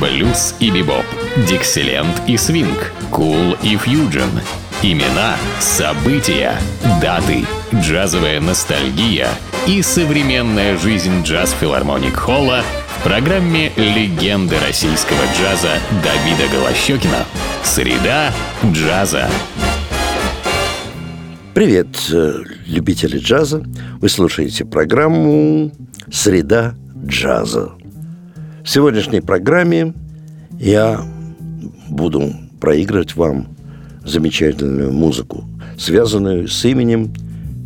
блюз и бибоп, дикселент и свинг, кул и фьюджен. Имена, события, даты, джазовая ностальгия и современная жизнь джаз-филармоник Холла в программе «Легенды российского джаза» Давида Голощекина. Среда джаза. Привет, э, любители джаза. Вы слушаете программу «Среда джаза». В сегодняшней программе я буду проигрывать вам замечательную музыку, связанную с именем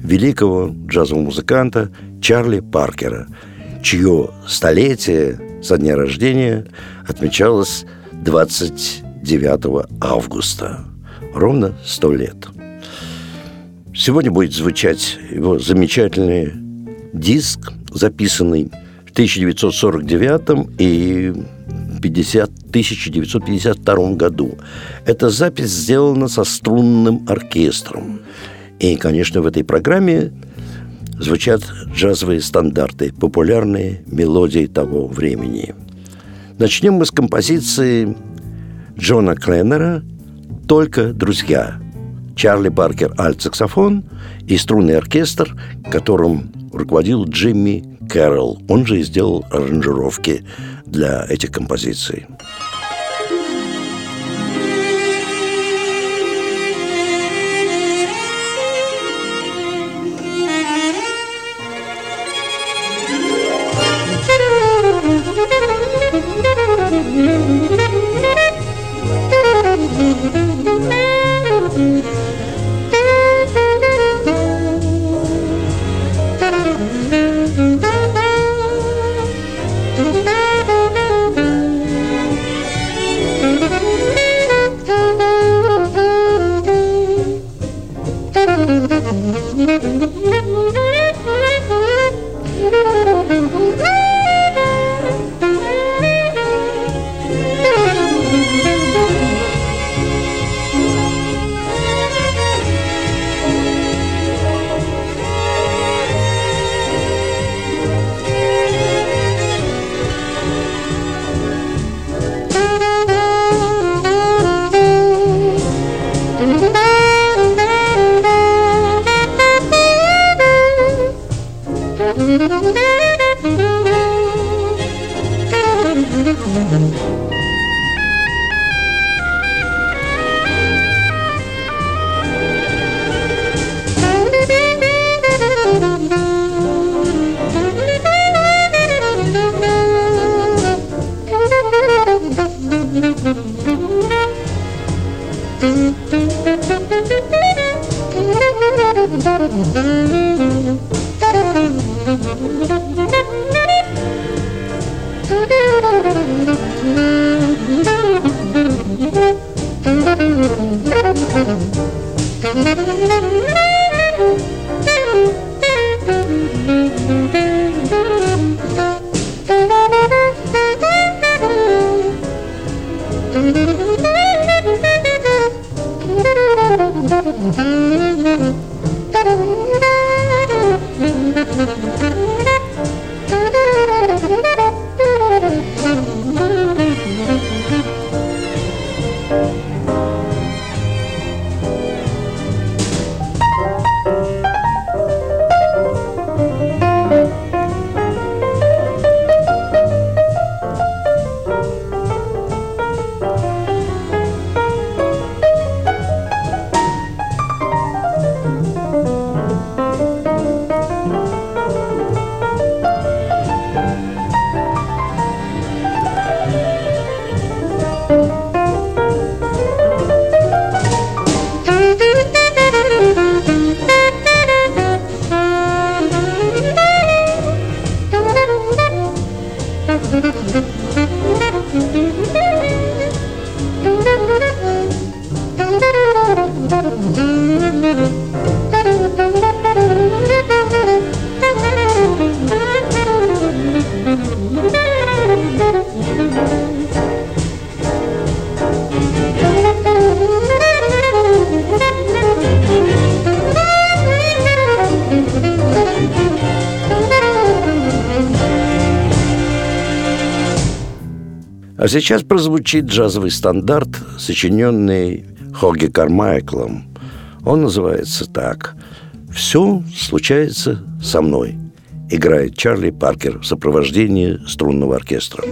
великого джазового музыканта Чарли Паркера, чье столетие со дня рождения отмечалось 29 августа. Ровно сто лет. Сегодня будет звучать его замечательный диск, записанный в 1949 и 50, 1952 году. Эта запись сделана со струнным оркестром. И, конечно, в этой программе звучат джазовые стандарты, популярные мелодии того времени. Начнем мы с композиции Джона Кленнера «Только друзья». Чарли Паркер – альт-саксофон и струнный оркестр, которым руководил Джимми Кэрролл. Он же и сделал аранжировки для этих композиций. А сейчас прозвучит джазовый стандарт, сочиненный Хоги Кармайклом. Он называется так «Все случается со мной», играет Чарли Паркер в сопровождении струнного оркестра.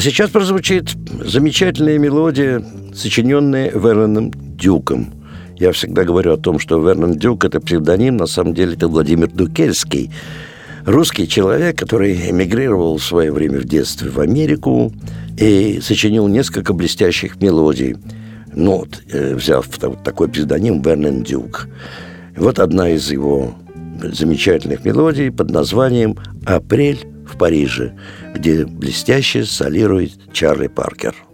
А сейчас прозвучит замечательная мелодия, сочиненная Верноном Дюком. Я всегда говорю о том, что Вернон Дюк – это псевдоним, на самом деле это Владимир Дукельский. Русский человек, который эмигрировал в свое время в детстве в Америку и сочинил несколько блестящих мелодий. Ну, взяв такой псевдоним Вернон Дюк. Вот одна из его замечательных мелодий под названием «Апрель в Париже», где блестяще солирует Чарли Паркер –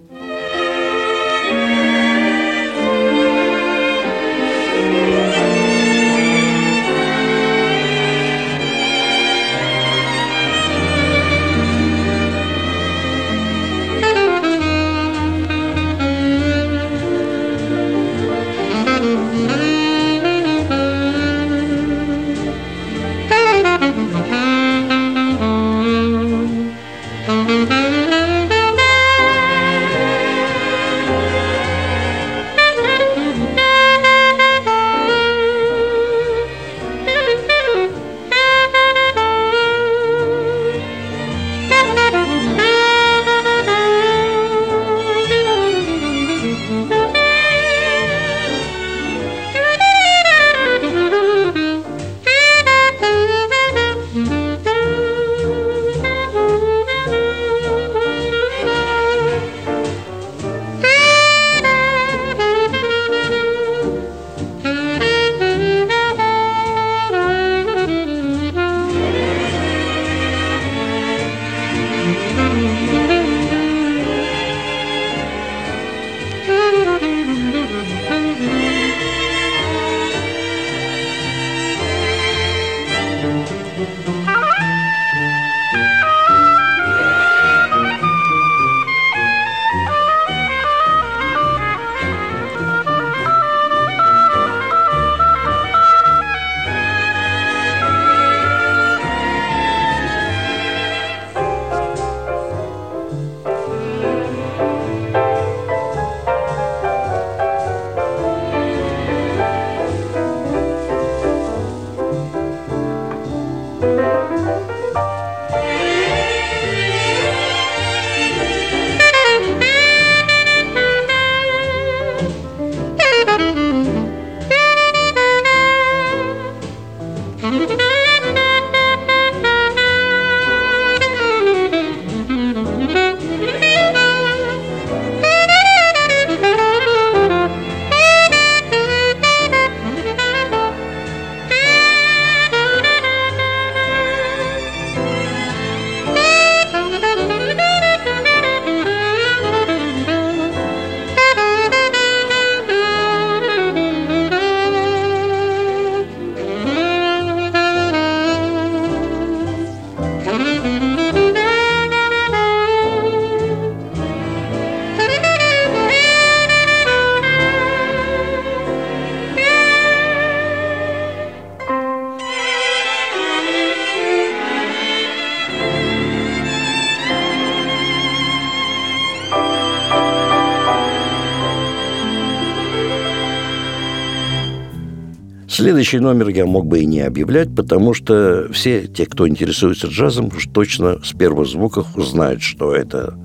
Следующий номер я мог бы и не объявлять, потому что все те, кто интересуется джазом, уж точно с первых звуков узнают, что это.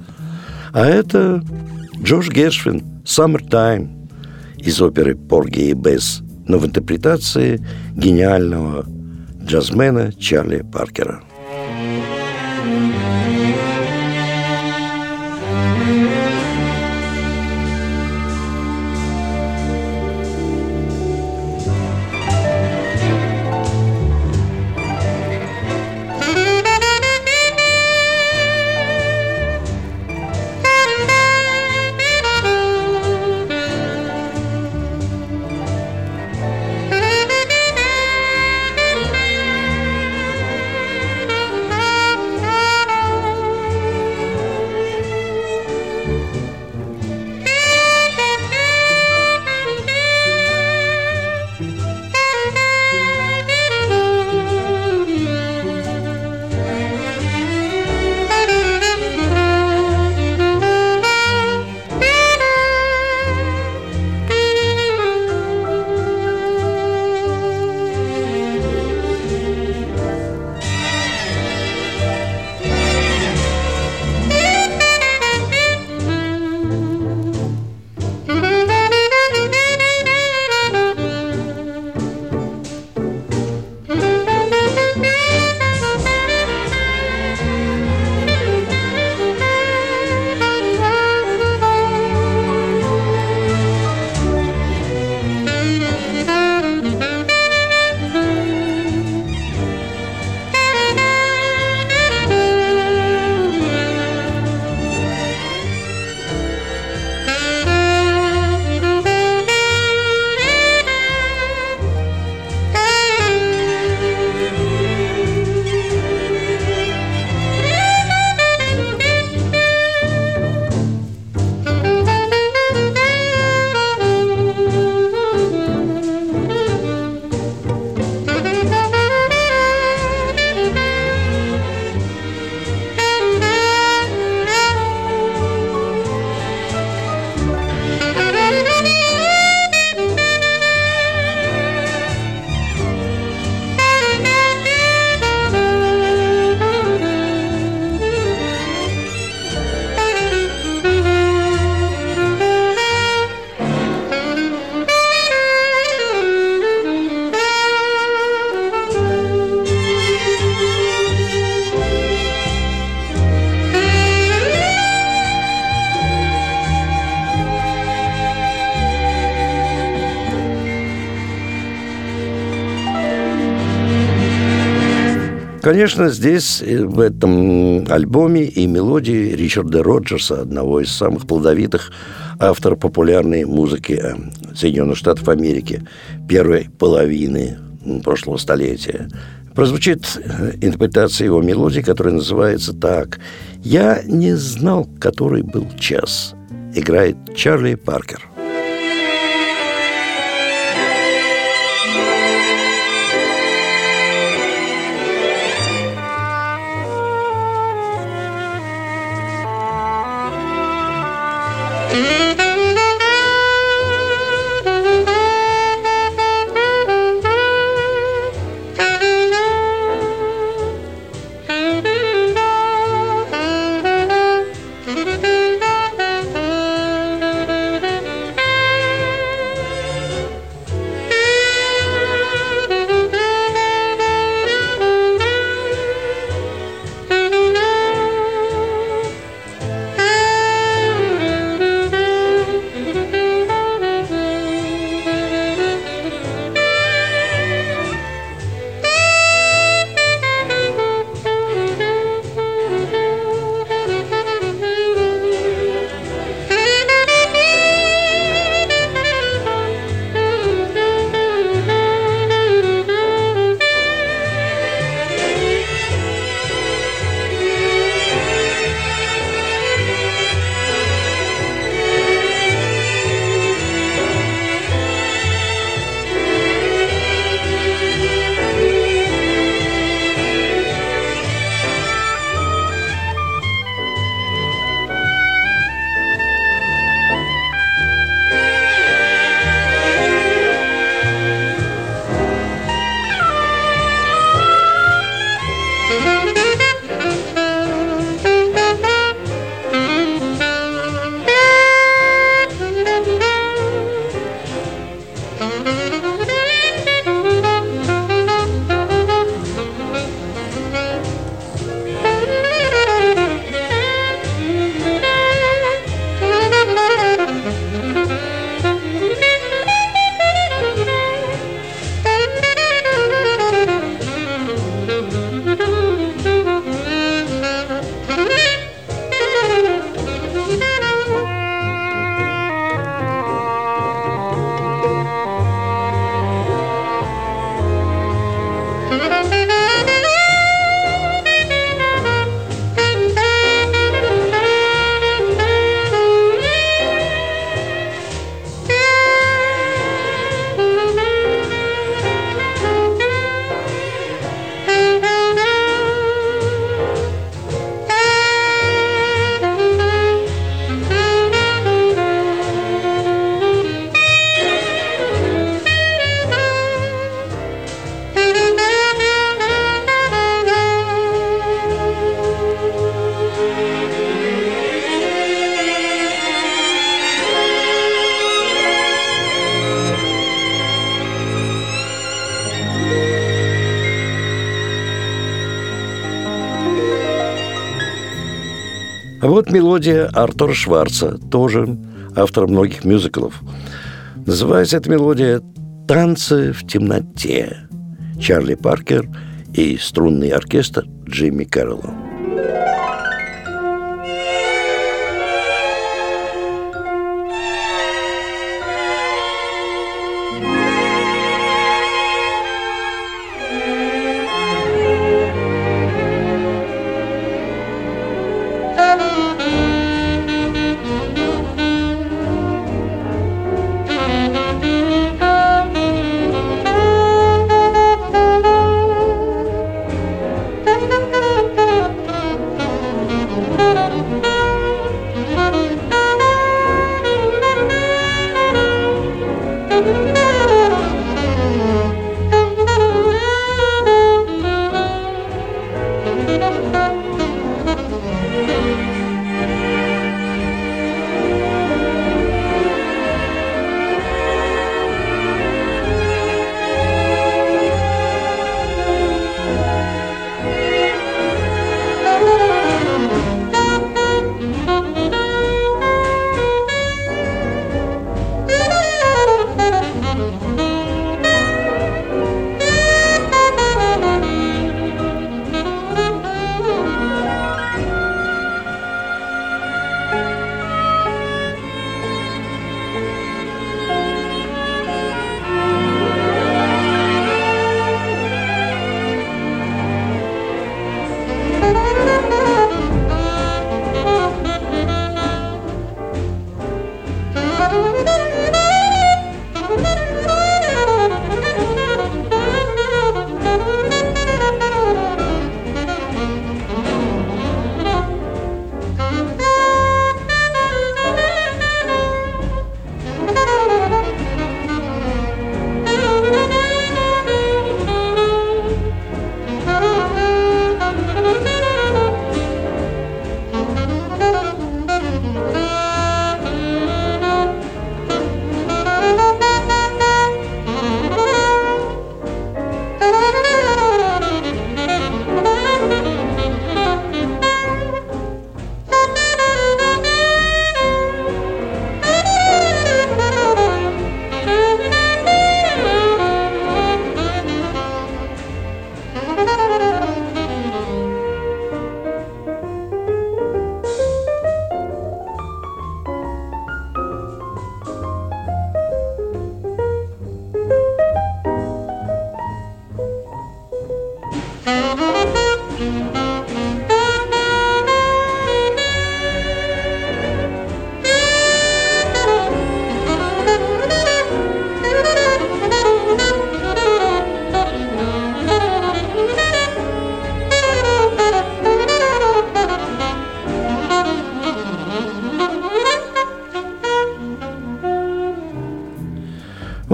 А это Джош Гершвин «Summertime» из оперы «Порги и Бесс», но в интерпретации гениального джазмена Чарли Паркера – Конечно, здесь, э, в этом альбоме и мелодии Ричарда Роджерса, одного из самых плодовитых авторов популярной музыки э, Соединенных Штатов Америки первой половины прошлого столетия. Прозвучит э, интерпретация его мелодии, которая называется так «Я не знал, который был час». Играет Чарли Паркер. Мелодия Артура Шварца, тоже автор многих мюзиклов. Называется эта мелодия «Танцы в темноте». Чарли Паркер и струнный оркестр Джимми Кэрролла.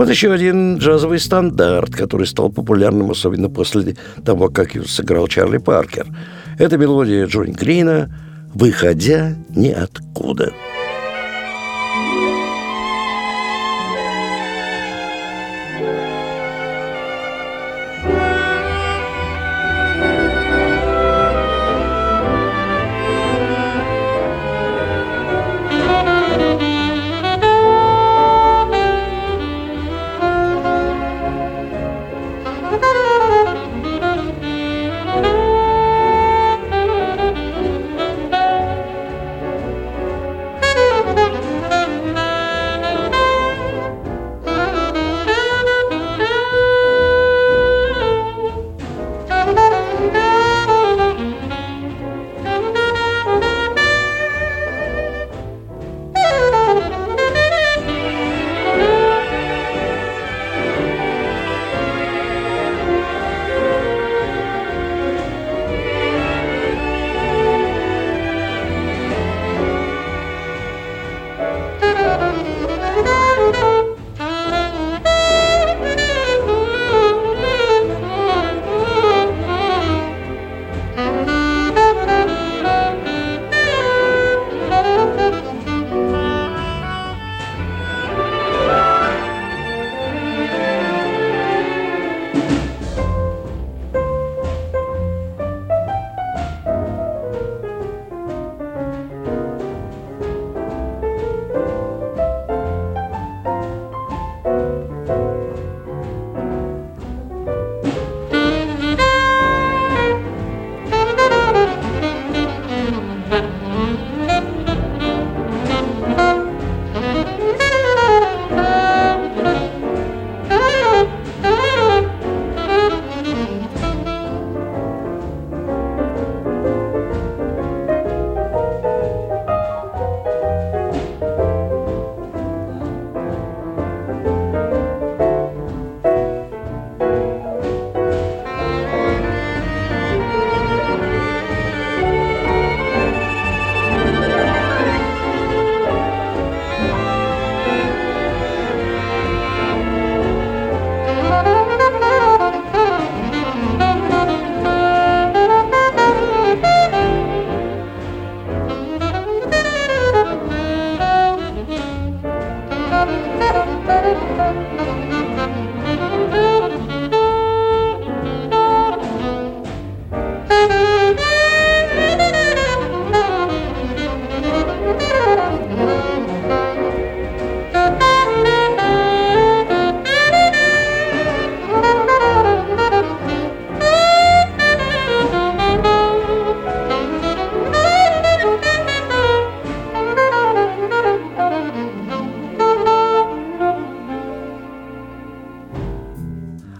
Вот еще один джазовый стандарт, который стал популярным, особенно после того, как его сыграл Чарли Паркер. Это мелодия Джонни Грина «Выходя ниоткуда».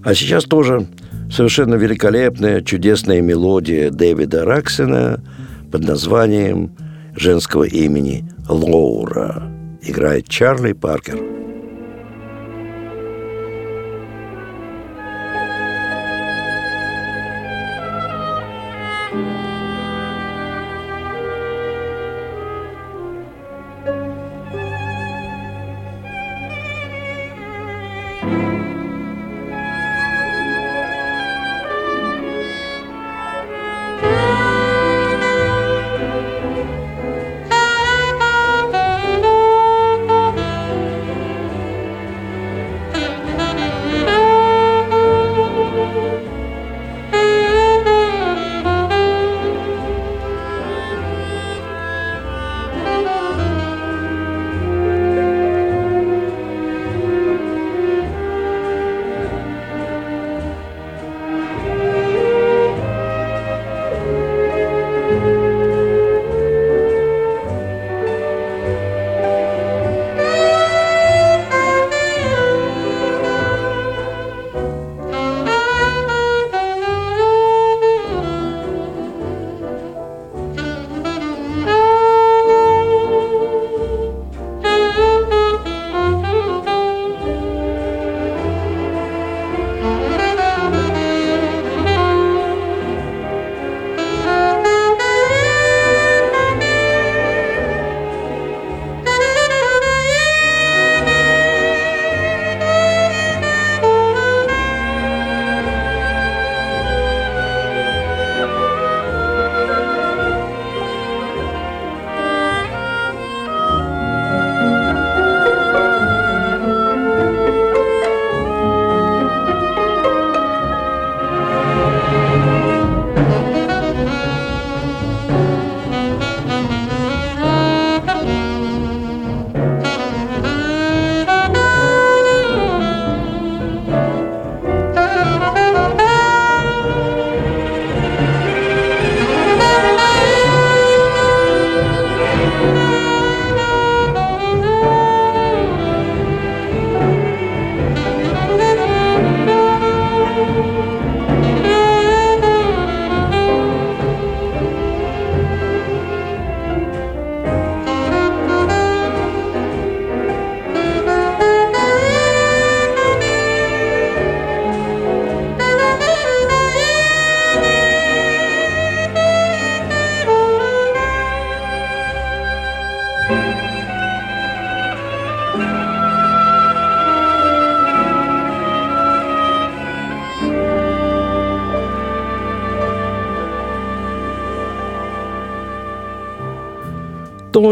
А сейчас тоже совершенно великолепная, чудесная мелодия Дэвида Раксена под названием женского имени Лоура. Играет Чарли Паркер.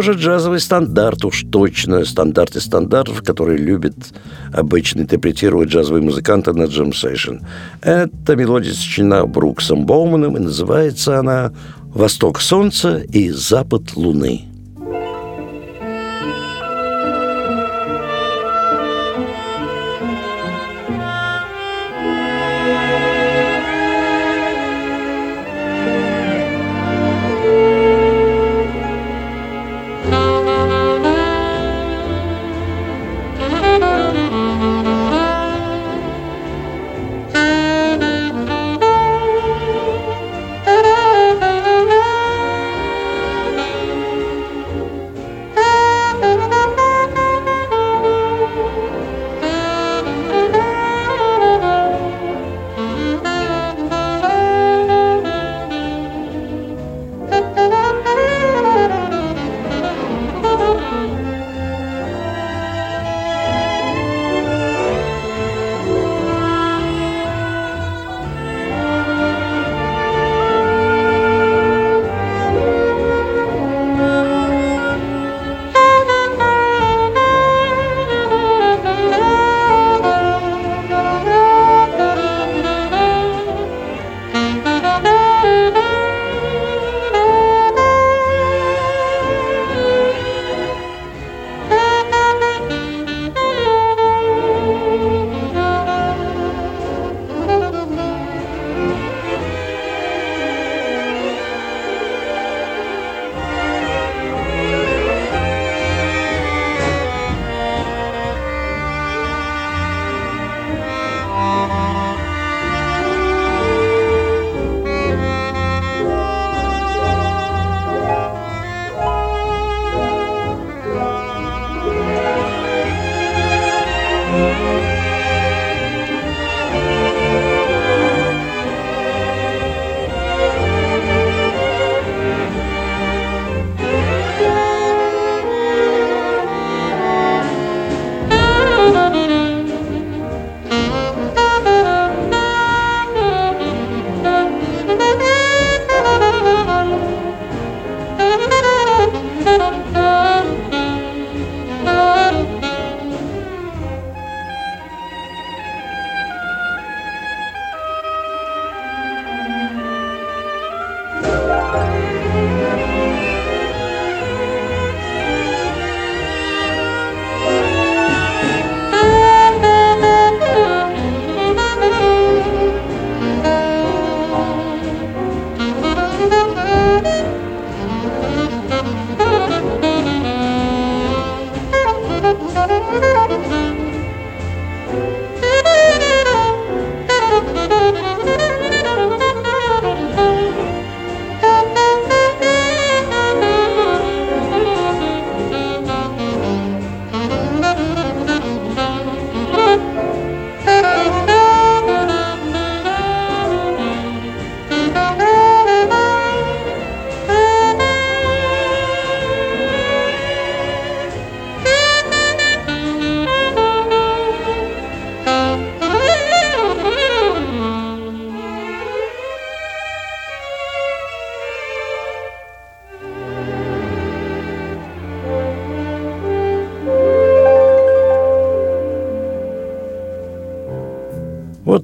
Тоже джазовый стандарт, уж точно стандарт из стандартов, который любит обычно интерпретировать джазовые музыканты на джем-сейшн. Эта мелодия сочинена Бруксом Боуманом, и называется она «Восток солнца и запад луны».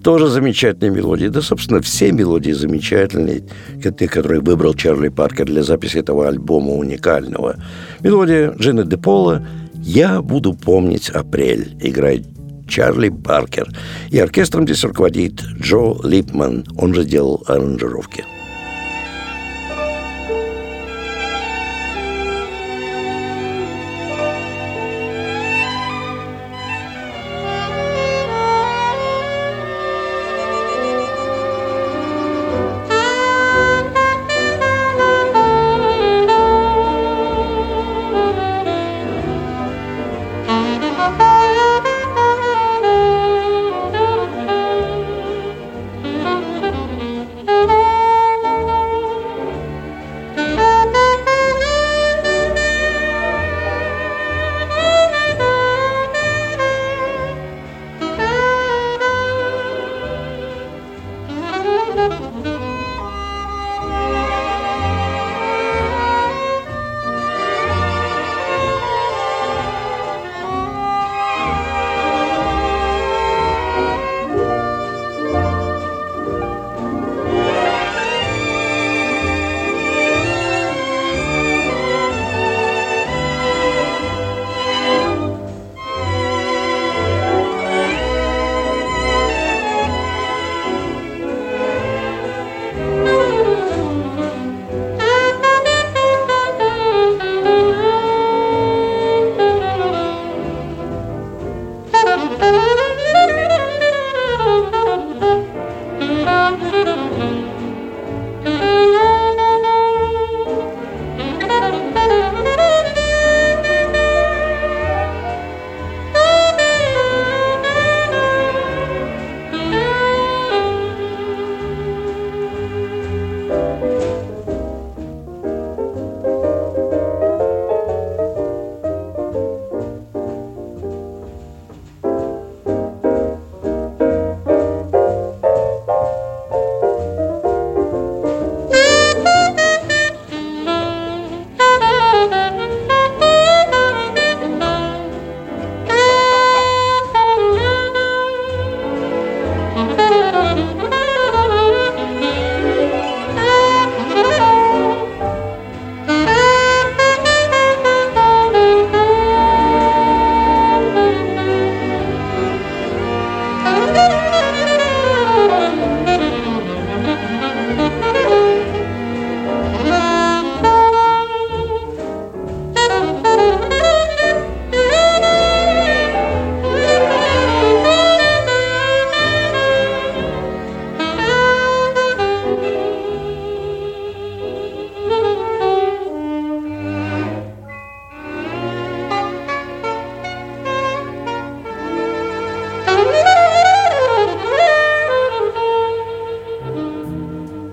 Тоже замечательные мелодии. Да, собственно, все мелодии замечательные, те, которые выбрал Чарли Паркер для записи этого альбома уникального. Мелодия Джина Де Пола «Я буду помнить апрель» играет Чарли Паркер. И оркестром здесь руководит Джо Липман, он же делал аранжировки.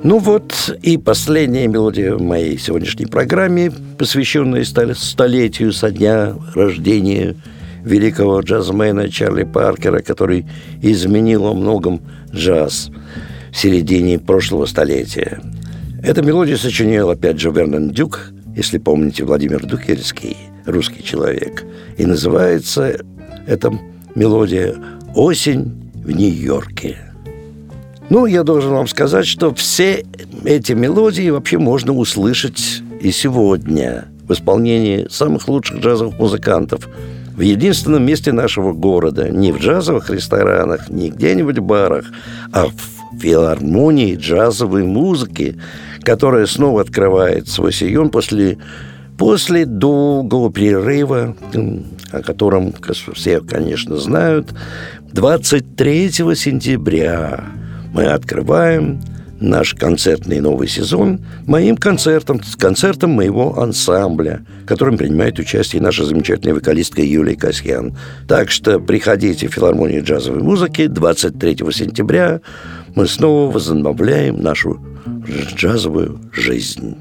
Ну вот и последняя мелодия в моей сегодняшней программе, посвященная столетию со дня рождения великого джазмена Чарли Паркера, который изменил во многом джаз в середине прошлого столетия. Эта мелодия сочинил, опять же, Вернон Дюк, если помните, Владимир Дукельский, русский человек. И называется эта мелодия «Осень в Нью-Йорке». Ну, я должен вам сказать, что все эти мелодии вообще можно услышать и сегодня в исполнении самых лучших джазовых музыкантов в единственном месте нашего города, не в джазовых ресторанах, не где-нибудь в барах, а в филармонии джазовой музыки, которая снова открывает свой сион после, после долгого перерыва, о котором все, конечно, знают, 23 сентября мы открываем наш концертный новый сезон моим концертом, с концертом моего ансамбля, в котором принимает участие наша замечательная вокалистка Юлия Касьян. Так что приходите в филармонию джазовой музыки 23 сентября. Мы снова возобновляем нашу джазовую жизнь.